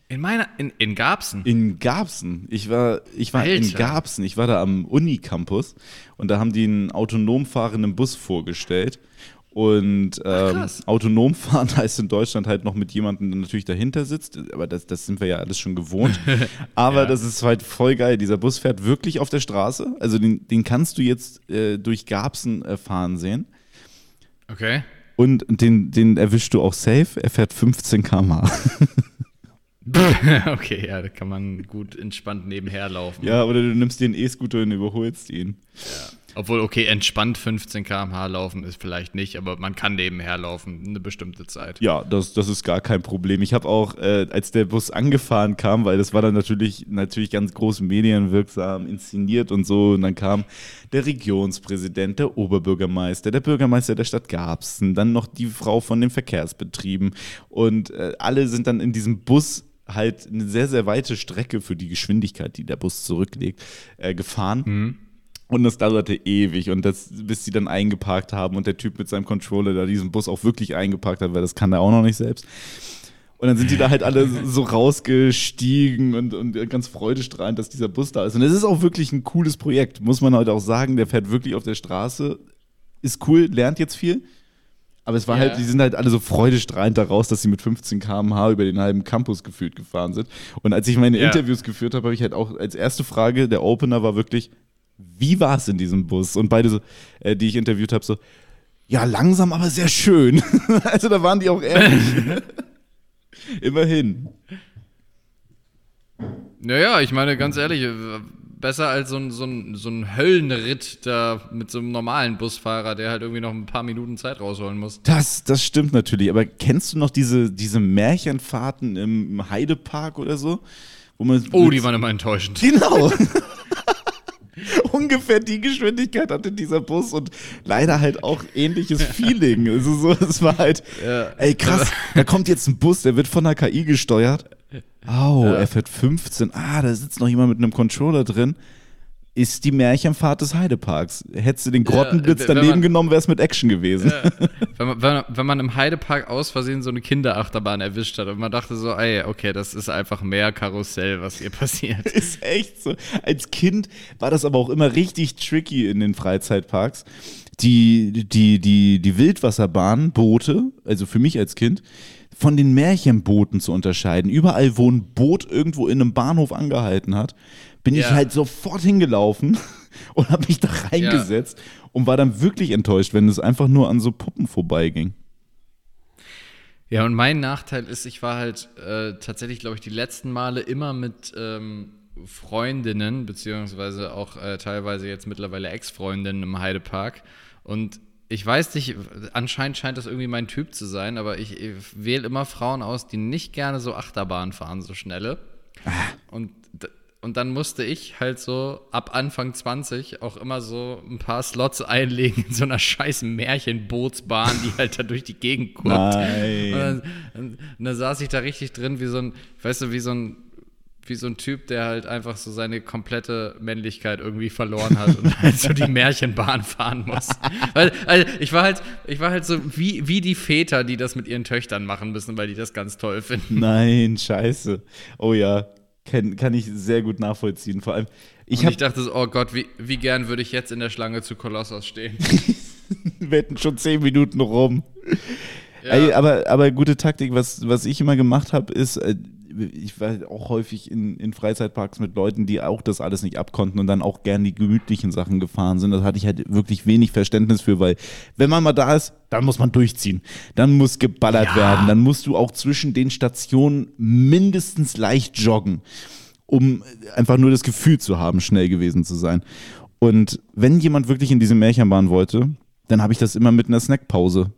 In meiner. In, in Garbsen. In Garbsen. Ich war, ich war in. Garbsen. Ich war da am Unicampus und da haben die einen autonom fahrenden Bus vorgestellt. Und ähm, krass. autonom fahren heißt in Deutschland halt noch mit jemandem, der natürlich dahinter sitzt. Aber das, das sind wir ja alles schon gewohnt. Aber Ja. das ist halt voll geil. Dieser Bus fährt wirklich auf der Straße. Also den, den kannst du jetzt äh, durch Garbsen äh, fahren sehen. Okay. Und den, den erwischst du auch safe. Er fährt 15 km/h. okay, ja, da kann man gut entspannt nebenher laufen. Ja, oder du nimmst den E-Scooter und überholst ihn. Obwohl, okay, entspannt 15 km/h laufen ist vielleicht nicht, aber man kann nebenher laufen, eine bestimmte Zeit. Ja, das, das ist gar kein Problem. Ich habe auch, äh, als der Bus angefahren kam, weil das war dann natürlich, natürlich ganz groß medienwirksam inszeniert und so, und dann kam der Regionspräsident, der Oberbürgermeister, der Bürgermeister der Stadt Garbsen, dann noch die Frau von den Verkehrsbetrieben und äh, alle sind dann in diesem Bus halt eine sehr, sehr weite Strecke für die Geschwindigkeit, die der Bus zurücklegt, äh, gefahren. Und das dauerte ewig und das, bis sie dann eingeparkt haben und der Typ mit seinem Controller da diesen Bus auch wirklich eingeparkt hat, weil das kann er auch noch nicht selbst. Und dann sind die da halt alle so rausgestiegen und, und ganz freudestrahlend, dass dieser Bus da ist. Und es ist auch wirklich ein cooles Projekt, muss man heute auch sagen. Der fährt wirklich auf der Straße, ist cool, lernt jetzt viel. Aber es war Ja. halt, die sind halt alle so freudestrahlend daraus, dass sie mit 15 km/h über den halben Campus gefühlt gefahren sind. Und als ich meine Ja. Interviews geführt habe, habe ich halt auch als erste Frage, der Opener war wirklich, wie war es in diesem Bus? Und beide so, äh, die ich interviewt habe, so, ja, langsam, aber sehr schön. also da waren die auch ehrlich. Immerhin. Naja, ich meine, ganz ehrlich, äh, besser als so ein, so, ein, so ein Höllenritt da mit so einem normalen Busfahrer, der halt irgendwie noch ein paar Minuten Zeit rausholen muss. Das, das stimmt natürlich. Aber kennst du noch diese, diese Märchenfahrten im Heidepark oder so? Wo man Oh, die waren immer enttäuschend. Genau. Ungefähr die Geschwindigkeit hatte dieser Bus und leider halt auch ähnliches Feeling. Also so, es war halt, ey krass, da kommt jetzt ein Bus, der wird von der KI gesteuert. Au, er fährt 15. Ah, da sitzt noch jemand mit einem Controller drin. Ist die Märchenfahrt des Heideparks. Hättest du den Grottenblitz wenn daneben man- genommen, wäre es mit Action gewesen. Wenn man, wenn, wenn man im Heidepark aus Versehen so eine Kinderachterbahn erwischt hat und man dachte so, ey, okay, das ist einfach mehr Karussell, was hier passiert. Ist echt so. Als Kind war das aber auch immer richtig tricky in den Freizeitparks. Die, die, die, die Wildwasserbahn, Boote, also für mich als Kind, von den Märchenbooten zu unterscheiden. Überall, wo ein Boot irgendwo in einem Bahnhof angehalten hat, bin ich Ja. halt sofort hingelaufen und habe mich da reingesetzt und war dann wirklich enttäuscht, wenn es einfach nur an so Puppen vorbeiging. Ja, und mein Nachteil ist, ich war halt äh, tatsächlich, glaube ich, die letzten Male immer mit ähm, Freundinnen, beziehungsweise auch äh, teilweise jetzt mittlerweile Ex-Freundinnen im Heidepark. Und ich weiß nicht, anscheinend scheint das irgendwie mein Typ zu sein, aber ich, ich wähle immer Frauen aus, die nicht gerne so Achterbahn fahren, so schnelle. Und, d- und dann musste ich halt so ab Anfang 20 auch immer so ein paar Slots einlegen in so einer scheiß Märchenbootsbahn, die halt da durch die Gegend guckt. Nein. Und dann, dann saß ich da richtig drin, wie so ein, weißt du, wie so ein, wie so ein Typ, der halt einfach so seine komplette Männlichkeit irgendwie verloren hat und halt so die Märchenbahn fahren muss. Weil, also ich war halt, ich war halt so wie, wie die Väter, die das mit ihren Töchtern machen müssen, weil die das ganz toll finden. Nein, scheiße. Oh ja, kann, kann ich sehr gut nachvollziehen. Vor allem, ich habe ich dachte so, oh Gott, wie, wie gern würde ich jetzt in der Schlange zu Kolossos stehen. Wir hätten schon zehn Minuten rum. Ja. Ey, aber, aber gute Taktik, was, was ich immer gemacht habe, ist, äh, ich war auch häufig in, in Freizeitparks mit Leuten, die auch das alles nicht abkonnten und dann auch gern die gemütlichen Sachen gefahren sind. Das hatte ich halt wirklich wenig Verständnis für, weil wenn man mal da ist, dann muss man durchziehen. Dann muss geballert Ja. werden. Dann musst du auch zwischen den Stationen mindestens leicht joggen, um einfach nur das Gefühl zu haben, schnell gewesen zu sein. Und wenn jemand wirklich in diese Märchenbahn wollte, dann habe ich das immer mit einer Snackpause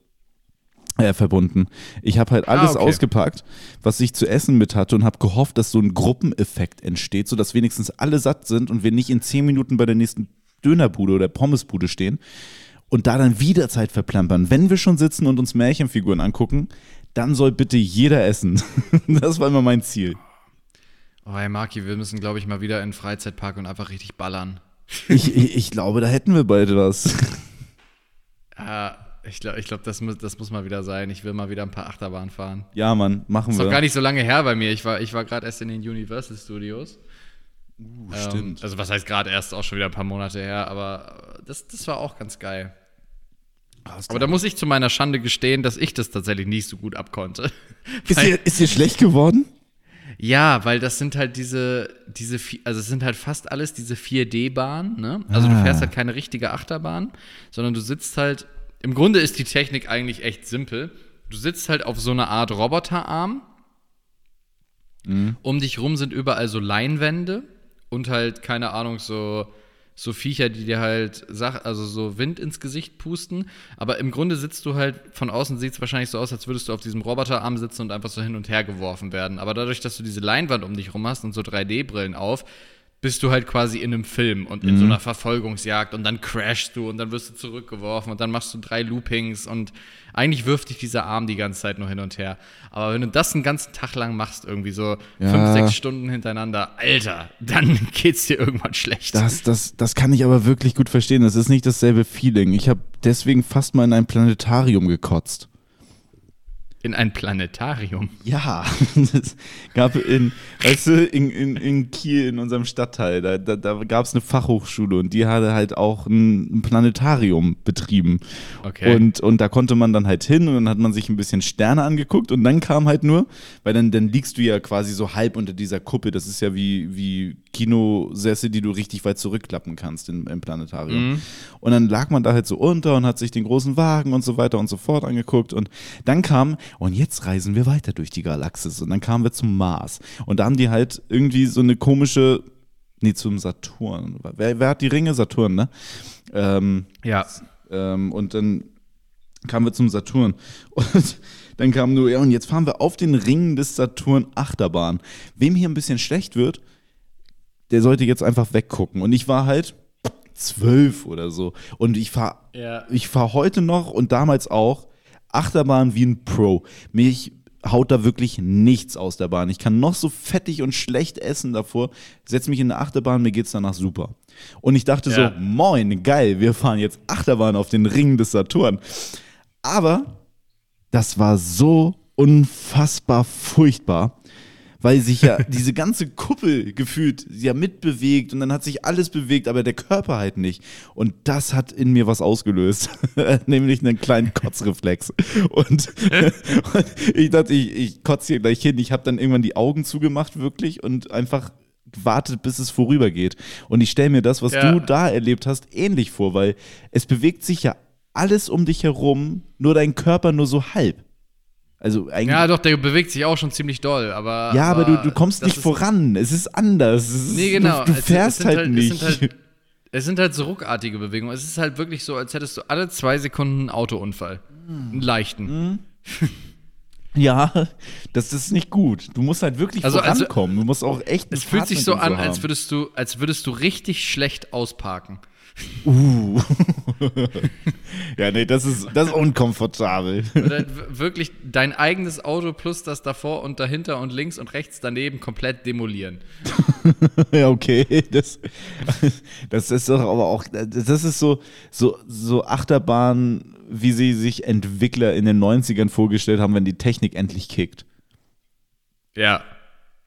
äh, verbunden. Ich habe halt alles Ah, okay. ausgepackt, was ich zu essen mit hatte und habe gehofft, dass so ein Gruppeneffekt entsteht, sodass wenigstens alle satt sind und wir nicht in zehn Minuten bei der nächsten Dönerbude oder Pommesbude stehen und da dann wieder Zeit verplempern. Wenn wir schon sitzen und uns Märchenfiguren angucken, dann soll bitte jeder essen. das war immer mein Ziel. Oh, hey Marki, wir müssen, glaube ich, mal wieder in den Freizeitpark und einfach richtig ballern. Ich, ich, ich glaube, da hätten wir beide was. Äh, ich glaube, ich glaub, das, muss, das muss mal wieder sein. Ich will mal wieder ein paar Achterbahnen fahren. Ja, Mann, machen Ist wir. doch gar nicht so lange her bei mir. Ich war, ich war gerade erst in den Universal Studios. Uh, Ähm, stimmt. also was heißt gerade erst auch schon wieder ein paar Monate her, aber das, das war auch ganz geil. Aber da muss ich zu meiner Schande gestehen, dass ich das tatsächlich nicht so gut abkonnte. ist, dir, ist dir schlecht geworden? Ja, weil das sind halt diese, diese, also es sind halt fast alles diese 4D-Bahnen, ne? Also Ah. du fährst halt keine richtige Achterbahn, sondern du sitzt halt, im Grunde ist die Technik eigentlich echt simpel. Du sitzt halt auf so einer Art Roboterarm. Um dich rum sind überall so Leinwände und halt, keine Ahnung, so, so Viecher, die dir halt, Sach also so Wind ins Gesicht pusten. Aber im Grunde sitzt du halt, von außen sieht es wahrscheinlich so aus, als würdest du auf diesem Roboterarm sitzen und einfach so hin und her geworfen werden. Aber dadurch, dass du diese Leinwand um dich rum hast und so 3D-Brillen auf, bist du halt quasi in einem Film und in so einer Verfolgungsjagd und dann crashst du und dann wirst du zurückgeworfen und dann machst du drei Loopings und eigentlich wirft dich dieser Arm die ganze Zeit nur hin und her. Aber wenn du das einen ganzen Tag lang machst, irgendwie so Ja. fünf, sechs Stunden hintereinander, Alter, dann geht's dir irgendwann schlecht. Das, das, das kann ich aber wirklich gut verstehen. Das ist nicht dasselbe Feeling. Ich habe deswegen fast mal in ein Planetarium gekotzt. In ein Planetarium. Ja, es gab in, weißt du, in, in, in Kiel, in unserem Stadtteil, da, da, da gab es eine Fachhochschule und die hatte halt auch ein, ein Planetarium betrieben. Okay. Und, und da konnte man dann halt hin und dann hat man sich ein bisschen Sterne angeguckt und dann kam halt nur, weil dann, dann liegst du ja quasi so halb unter dieser Kuppel. Das ist ja wie, wie Kinosessel, die du richtig weit zurückklappen kannst im, im Planetarium. Und dann lag man da halt so unter und hat sich den großen Wagen und so weiter und so fort angeguckt. Und dann kam, und jetzt reisen wir weiter durch die Galaxis. Und dann kamen wir zum Mars. Und da haben die halt irgendwie so eine komische, nee, zum Saturn. Wer, wer hat die Ringe? Saturn, ne? Ähm, Ja. ähm, und dann kamen wir zum Saturn. Und dann kam nur, ja, und jetzt fahren wir auf den Ringen des Saturn Achterbahn. Wem hier ein bisschen schlecht wird, der sollte jetzt einfach weggucken. Und ich war halt zwölf oder so. Und ich fahre Ja. ich fahr heute noch und damals auch Achterbahn wie ein Pro. Mich haut da wirklich nichts aus der Bahn. Ich kann noch so fettig und schlecht essen davor, setz mich in eine Achterbahn, mir geht's danach super. Und ich dachte Ja. so, moin, geil, wir fahren jetzt Achterbahn auf den Ringen des Saturn. Aber das war so unfassbar furchtbar, weil sich ja diese ganze Kuppel gefühlt ja mitbewegt und dann hat sich alles bewegt, aber der Körper halt nicht. Und das hat in mir was ausgelöst, nämlich einen kleinen Kotzreflex. Und, und ich dachte, ich, ich kotze hier gleich hin. Ich habe dann irgendwann die Augen zugemacht, wirklich, und einfach gewartet, bis es vorübergeht. Und ich stelle mir das, was Ja. du da erlebt hast, ähnlich vor, weil es bewegt sich ja alles um dich herum, nur dein Körper nur so halb. Also eigentlich. Ja, doch, der bewegt sich auch schon ziemlich doll, aber. Ja, aber du, du kommst nicht voran. Es ist anders. Es ist, Nee, genau. Du, du Es- fährst es sind halt, Es nicht. sind halt, es sind halt so ruckartige Bewegungen. Es ist halt wirklich so, als hättest du alle zwei Sekunden einen Autounfall. Einen leichten. ja, das ist nicht gut. Du musst halt wirklich Also- also- vorankommen. du musst auch echt. Es fühlt sich so an, haben. als würdest du, als würdest du richtig schlecht ausparken. Uh. ja, nee, das ist, das ist unkomfortabel. Oder wirklich dein eigenes Auto plus das davor und dahinter und links und rechts daneben komplett demolieren. ja, okay. Das, das ist doch aber auch, das ist so, so, so Achterbahn, wie sie sich Entwickler in den 90ern vorgestellt haben, wenn die Technik endlich kickt. Ja.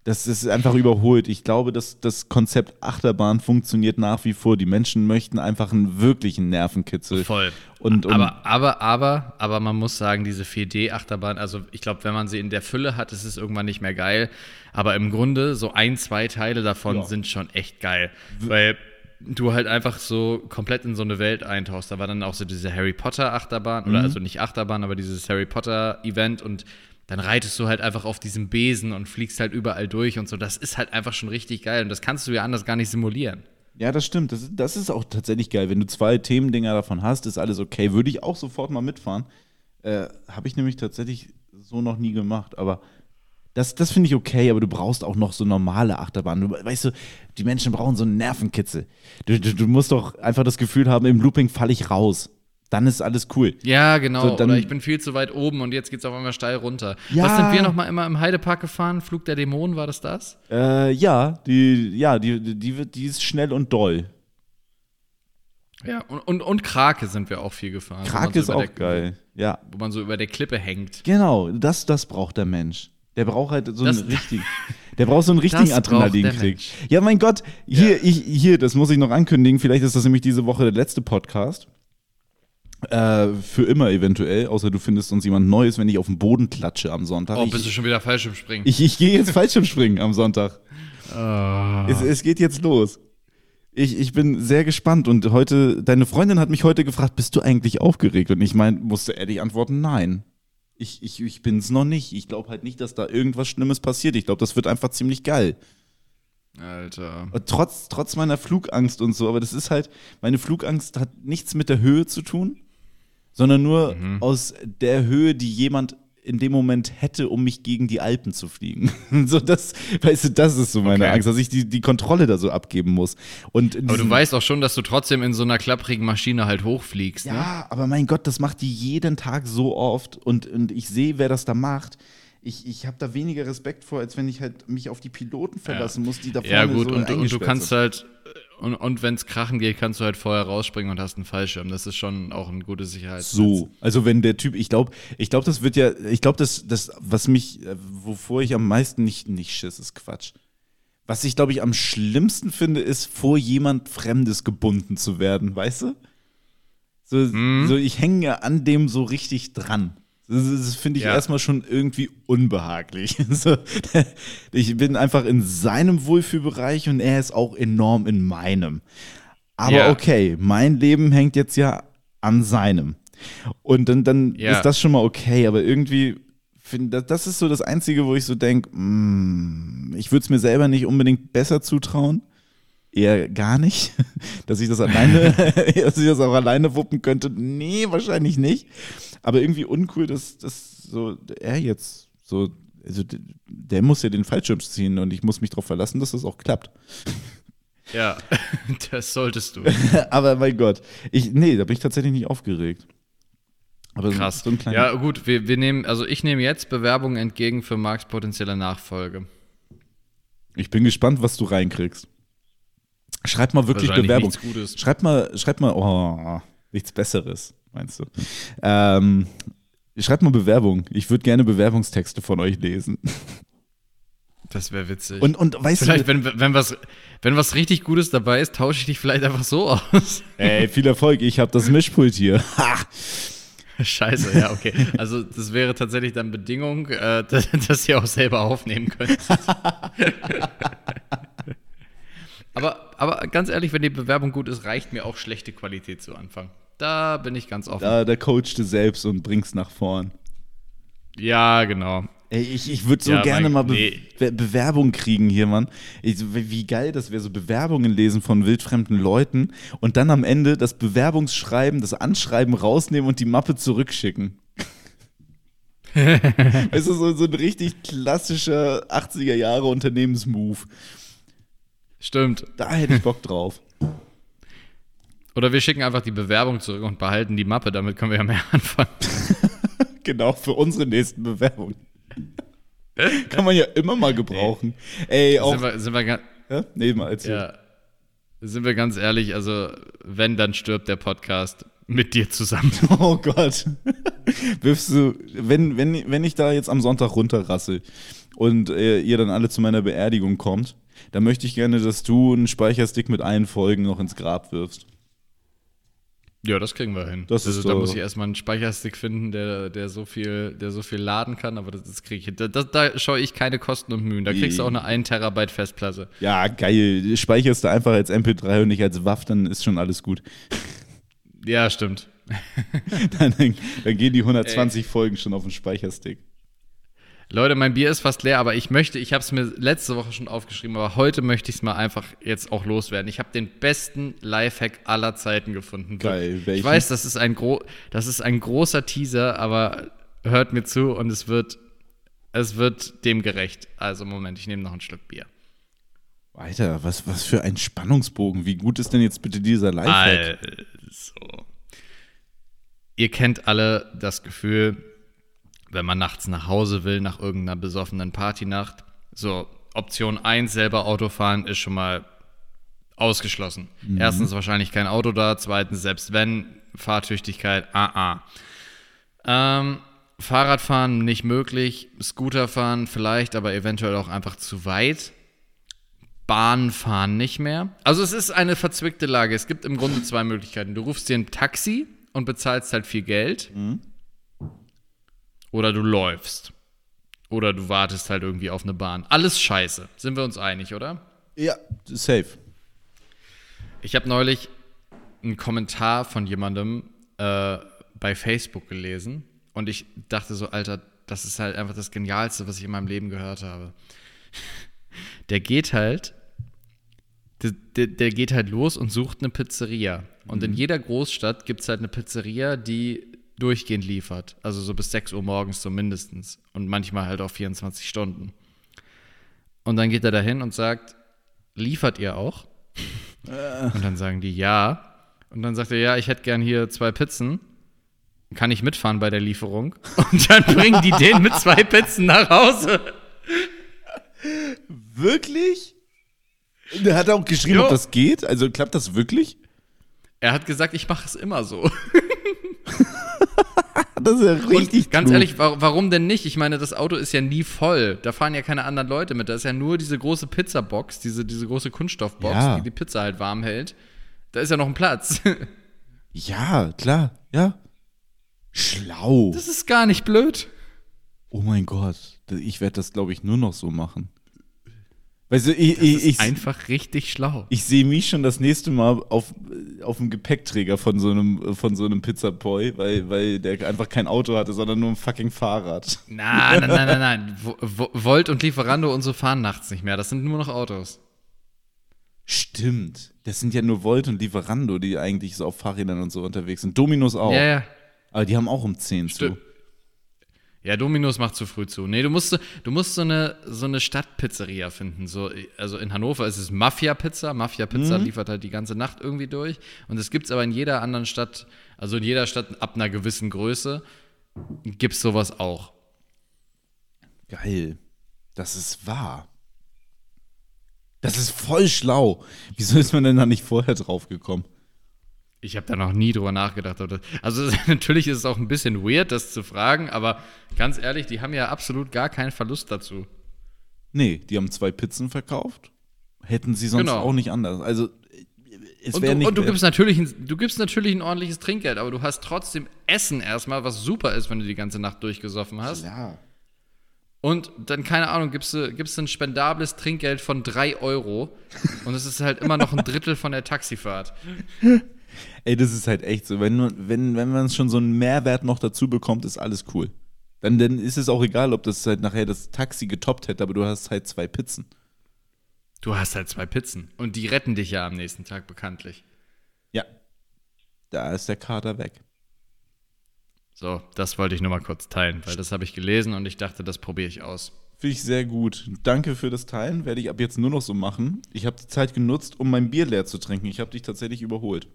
Das ist einfach überholt. Ich glaube, dass das Konzept Achterbahn funktioniert nach wie vor. Die Menschen möchten einfach einen wirklichen Nervenkitzel. Voll. Und, und aber, aber, aber, aber man muss sagen, diese 4D-Achterbahn, also ich glaube, wenn man sie in der Fülle hat, ist es irgendwann nicht mehr geil. Aber im Grunde, so ein, zwei Teile davon Ja. sind schon echt geil. Weil du halt einfach so komplett in so eine Welt eintauchst. Da war dann auch so diese Harry Potter-Achterbahn, Mhm. oder also nicht Achterbahn, aber dieses Harry Potter-Event und dann reitest du halt einfach auf diesem Besen und fliegst halt überall durch und so. Das ist halt einfach schon richtig geil und das kannst du ja anders gar nicht simulieren. Ja, das stimmt. Das, das ist auch tatsächlich geil. Wenn du zwei Themendinger davon hast, ist alles okay. Würde ich auch sofort mal mitfahren. Äh, Habe ich nämlich tatsächlich so noch nie gemacht. Aber das, das finde ich okay. Aber du brauchst auch noch so normale Achterbahnen. Du, weißt du, die Menschen brauchen so einen Nervenkitzel. Du, du, du musst doch einfach das Gefühl haben, im Looping falle ich raus. Dann ist alles cool. Ja, genau. So, dann- Oder ich bin viel zu weit oben und jetzt geht's auf einmal steil runter. Ja. Was sind wir noch mal immer im Heidepark gefahren? Flug der Dämonen, war das das? Äh, ja, die, ja die, die, die, die ist schnell und doll. Ja. Und, und, und Krake sind wir auch viel gefahren. Krake so ist auch der, geil. Ja, Wo man so über der Klippe hängt. Genau, das, das braucht der Mensch. Der braucht halt so Das- einen richtigen, der braucht so einen richtigen Adrenalinkick. Ja, mein Gott, hier, ich, hier, das muss ich noch ankündigen. Vielleicht ist das nämlich diese Woche der letzte Podcast. Äh, für immer eventuell, außer du findest uns jemand Neues, wenn ich auf den Boden klatsche am Sonntag. Oh, ich, bist du schon wieder falsch im Springen? ich, ich gehe jetzt Fallschirmspringen am Sonntag. Ah. Es, es geht jetzt los. Ich, ich bin sehr gespannt und heute, deine Freundin hat mich heute gefragt, bist du eigentlich aufgeregt? Und ich mein, musste ehrlich antworten, nein. Ich, ich, ich bin es noch nicht. Ich glaube halt nicht, dass da irgendwas Schlimmes passiert. Ich glaube, das wird einfach ziemlich geil. Alter. Und trotz, trotz meiner Flugangst und so, aber das ist halt, meine Flugangst hat nichts mit der Höhe zu tun, sondern nur aus der Höhe, die jemand in dem Moment hätte, um mich gegen die Alpen zu fliegen. so das, weißt du, das ist so meine Okay. Angst, dass ich die, die Kontrolle da so abgeben muss. Und Aber du weißt auch schon, dass du trotzdem in so einer klapprigen Maschine halt hochfliegst. Ne? Ja, aber mein Gott, das macht die jeden Tag so oft und, und ich sehe, wer das da macht. Ich, ich habe da weniger Respekt vor, als wenn ich halt mich auf die Piloten verlassen muss, die da vorne Ja, gut, so und, du- und du kannst sind. halt, und, und wenn es krachen geht, kannst du halt vorher rausspringen und hast einen Fallschirm. Das ist schon auch ein gutes Sicherheitsnetz. So, also wenn der Typ, ich glaube, ich glaube, das wird ja, ich glaube, das, das, was mich, äh, wovor ich am meisten nicht, nicht schiss, ist Quatsch. Was ich, glaube ich, am schlimmsten finde, ist, vor jemand Fremdes gebunden zu werden, weißt du? So, Mhm. so ich hänge ja an dem so richtig dran. Das, das finde ich Ja. erstmal schon irgendwie unbehaglich. Ich bin einfach in seinem Wohlfühlbereich und er ist auch enorm in meinem. Aber Ja. okay, mein Leben hängt jetzt ja an seinem. Und dann, dann Ja. ist das schon mal okay, aber irgendwie finde das ist so das Einzige, wo ich so denke, ich würde es mir selber nicht unbedingt besser zutrauen. Eher gar nicht, dass ich das alleine, dass ich das auch alleine wuppen könnte. Nee, wahrscheinlich nicht. Aber irgendwie uncool, dass, dass so er jetzt so, also der muss ja den Fallschirm ziehen und ich muss mich darauf verlassen, dass das auch klappt. Ja, das solltest du. Aber mein Gott, ich, nee, da bin ich tatsächlich nicht aufgeregt. Aber Krass. so. Ja, gut, wir, wir nehmen, also ich nehme jetzt Bewerbungen entgegen für Marks potenzielle Nachfolge. Ich bin gespannt, was du reinkriegst. Schreib mal wirklich Bewerbung. nichts Gutes. Schreib mal, schreib mal, oh, nichts Besseres, meinst du? Ähm, schreib mal Bewerbung. Ich würde gerne Bewerbungstexte von euch lesen. Das wäre witzig. Und, und weißt vielleicht, du, wenn, wenn, was, wenn was richtig Gutes dabei ist, tausche ich dich vielleicht einfach so aus. ey, viel Erfolg, ich habe das Mischpult hier. Ha! Scheiße, ja, okay. Also das wäre tatsächlich dann Bedingung, äh, dass, dass ihr auch selber aufnehmen könnt. Aber, aber ganz ehrlich, wenn die Bewerbung gut ist, reicht mir auch schlechte Qualität zu Anfang. Da bin ich ganz offen. Da, da coachst du selbst und bringst nach vorn. Ja, genau. Ey, ich, ich würde so Ja, gerne mal Be nee. Be Bewerbung kriegen hier, Mann. Ich, wie geil das wäre, so Bewerbungen lesen von wildfremden Leuten und dann am Ende das Bewerbungsschreiben, das Anschreiben rausnehmen und die Mappe zurückschicken. Es ist so, so ein richtig klassischer 80er Jahre Unternehmensmove. Stimmt. Da hätte ich Bock drauf. Oder wir schicken einfach die Bewerbung zurück und behalten die Mappe, damit können wir ja mehr anfangen. Genau, für unsere nächsten Bewerbungen. Kann man ja immer mal gebrauchen. Ey, auch. Sind wir, sind wir, ga- Ja? Nee, mal erzähl. ja, sind wir ganz ehrlich, also wenn, dann stirbt der Podcast mit dir zusammen. Oh Gott. Wirfst du, wenn, wenn, wenn ich da jetzt am Sonntag runterrassel und äh, ihr dann alle zu meiner Beerdigung kommt, dann möchte ich gerne, dass du einen Speicherstick mit allen Folgen noch ins Grab wirfst. Ja, das kriegen wir hin. Das also, ist da muss ich erstmal einen Speicherstick finden, der, der, so viel, der so viel laden kann, aber das, das kriege ich hin. Da, da, da scheue ich keine Kosten und Mühen. Da kriegst du auch eine 1 Terabyte Festplatte. Ja, geil. Speicherst du einfach als MP3 und nicht als WAV, dann ist schon alles gut. Ja, stimmt. Dann, dann gehen die 120 Folgen schon auf den Speicherstick. Leute, mein Bier ist fast leer, aber ich möchte, ich habe es mir letzte Woche schon aufgeschrieben, aber heute möchte ich es mal einfach jetzt auch loswerden. Ich habe den besten Lifehack aller Zeiten gefunden. Geil, Ich welchen? weiß, das ist, ein gro das ist ein großer Teaser, aber hört mir zu und es wird, es wird dem gerecht. Also Moment, ich nehme noch einen Schluck Bier. Alter, was, was für ein Spannungsbogen. Wie gut ist denn jetzt bitte dieser Lifehack? Also. Ihr kennt alle das Gefühl, wenn man nachts nach Hause will, nach irgendeiner besoffenen Partynacht. So, Option 1, selber Auto fahren, ist schon mal ausgeschlossen. Erstens wahrscheinlich kein Auto da, zweitens, selbst wenn, Fahrtüchtigkeit, ah, ah. Ähm, Fahrradfahren nicht möglich, Scooterfahren vielleicht, aber eventuell auch einfach zu weit. Bahn fahren nicht mehr. Also es ist eine verzwickte Lage. Es gibt im Grunde zwei Möglichkeiten. Du rufst dir ein Taxi und bezahlst halt viel Geld. Oder du läufst. Oder du wartest halt irgendwie auf eine Bahn. Alles scheiße. Sind wir uns einig, oder? Ja, safe. Ich habe neulich einen Kommentar von jemandem äh, bei Facebook gelesen und ich dachte so, Alter, das ist halt einfach das Genialste, was ich in meinem Leben gehört habe. Der geht halt, der, der, der geht halt los und sucht eine Pizzeria. Und in jeder Großstadt gibt es halt eine Pizzeria, die durchgehend liefert. Also so bis 6 Uhr morgens so mindestens. Und manchmal halt auch 24 Stunden. Und dann geht er dahin und sagt, liefert ihr auch? Und dann sagen die ja. Und dann sagt er, ja, ich hätte gern hier zwei Pizzen. Kann ich mitfahren bei der Lieferung? Und dann bringen die den mit zwei Pizzen nach Hause. Wirklich? Der hat auch geschrieben, Jo. ob das geht. Also klappt das wirklich? Er hat gesagt, ich mache es immer so. Das ist ja richtig Und ganz klug. ehrlich, wa warum denn nicht? Ich meine, das Auto ist ja nie voll. Da fahren ja keine anderen Leute mit. Da ist ja nur diese große Pizzabox, diese, diese große Kunststoffbox, Ja. die die Pizza halt warm hält. Da ist ja noch ein Platz. Ja, klar, ja. Schlau. Das ist gar nicht blöd. Oh mein Gott. Ich werde das, glaube ich, nur noch so machen. Weißt du, ich, ich, ich, Einfach richtig schlau. ich sehe mich schon das nächste Mal auf, auf dem Gepäckträger von so einem, von so einem Pizzaboy, weil, weil der einfach kein Auto hatte, sondern nur ein fucking Fahrrad. Nein, nein, nein, nein, nein. Vo- Vo- Volt und Lieferando und so fahren nachts nicht mehr. Das sind nur noch Autos. Stimmt. Das sind ja nur Volt und Lieferando, die eigentlich so auf Fahrrädern und so unterwegs sind. Dominos auch. Ja, ja. Aber die haben auch um 10 zu. Ja, Dominos macht zu früh zu. Nee, du musst, so- du musst so eine, so eine Stadtpizzeria finden. So, also in Hannover ist es Mafia-Pizza. Mafia-Pizza liefert halt die ganze Nacht irgendwie durch. Und es gibt es aber in jeder anderen Stadt, also in jeder Stadt ab einer gewissen Größe, gibt es sowas auch. Geil. Das ist wahr. Das ist voll schlau. Wieso ist man denn da nicht vorher drauf gekommen? Ich habe da noch nie drüber nachgedacht. Also natürlich ist es auch ein bisschen weird, das zu fragen, aber ganz ehrlich, die haben ja absolut gar keinen Verlust dazu. Nee, die haben zwei Pizzen verkauft. Hätten sie sonst Genau. auch nicht anders. Also, es Und wäre du, nicht. und du gibst natürlich ein, du gibst natürlich ein ordentliches Trinkgeld, aber du hast trotzdem Essen erstmal, was super ist, wenn du die ganze Nacht durchgesoffen hast. ja. Und dann, keine Ahnung, gibst du, gibst du ein spendables Trinkgeld von 3 Euro und es ist halt immer noch ein Drittel von der Taxifahrt. Ey, das ist halt echt so. Wenn, wenn, wenn man schon so einen Mehrwert noch dazu bekommt, ist alles cool. Dann, dann ist es auch egal, ob das halt nachher das Taxi getoppt hätte, aber du hast halt zwei Pizzen. Du hast halt zwei Pizzen und die retten dich ja am nächsten Tag bekanntlich. Ja. Da ist der Kater weg. So, das wollte ich nur mal kurz teilen, weil das habe ich gelesen und ich dachte, das probiere ich aus. Finde ich sehr gut. Danke für das Teilen. Werde ich ab jetzt nur noch so machen. Ich habe die Zeit genutzt, um mein Bier leer zu trinken. Ich habe dich tatsächlich überholt.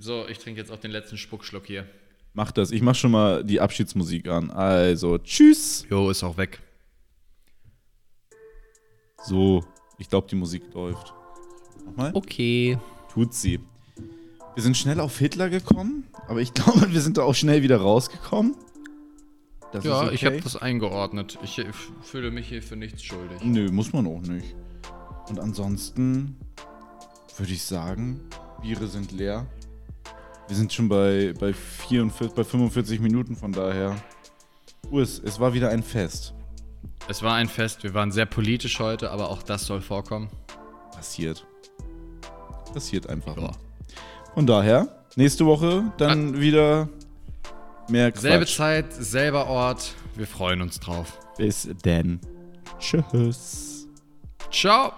So, ich trinke jetzt auch den letzten Spuckschluck hier. Mach das. Ich mach schon mal die Abschiedsmusik an. Also, tschüss. Jo, ist auch weg. So, ich glaube, die Musik läuft. Nochmal. Okay. Tut sie. Wir sind schnell auf Hitler gekommen, aber ich glaube, wir sind da auch schnell wieder rausgekommen. Das Ja, ist okay. ich habe das eingeordnet. Ich äh, fühle mich hier für nichts schuldig. Nö, muss man auch nicht. Und ansonsten würde ich sagen, Biere sind leer. Wir sind schon bei, bei, 44, bei 45 Minuten, von daher. Urs, es war wieder ein Fest. Es war ein Fest, wir waren sehr politisch heute, aber auch das soll vorkommen. Passiert. Passiert einfach. Ja. Von daher, nächste Woche dann wieder mehr Quatsch. Selbe Zeit, selber Ort. Wir freuen uns drauf. Bis denn. Tschüss. Ciao!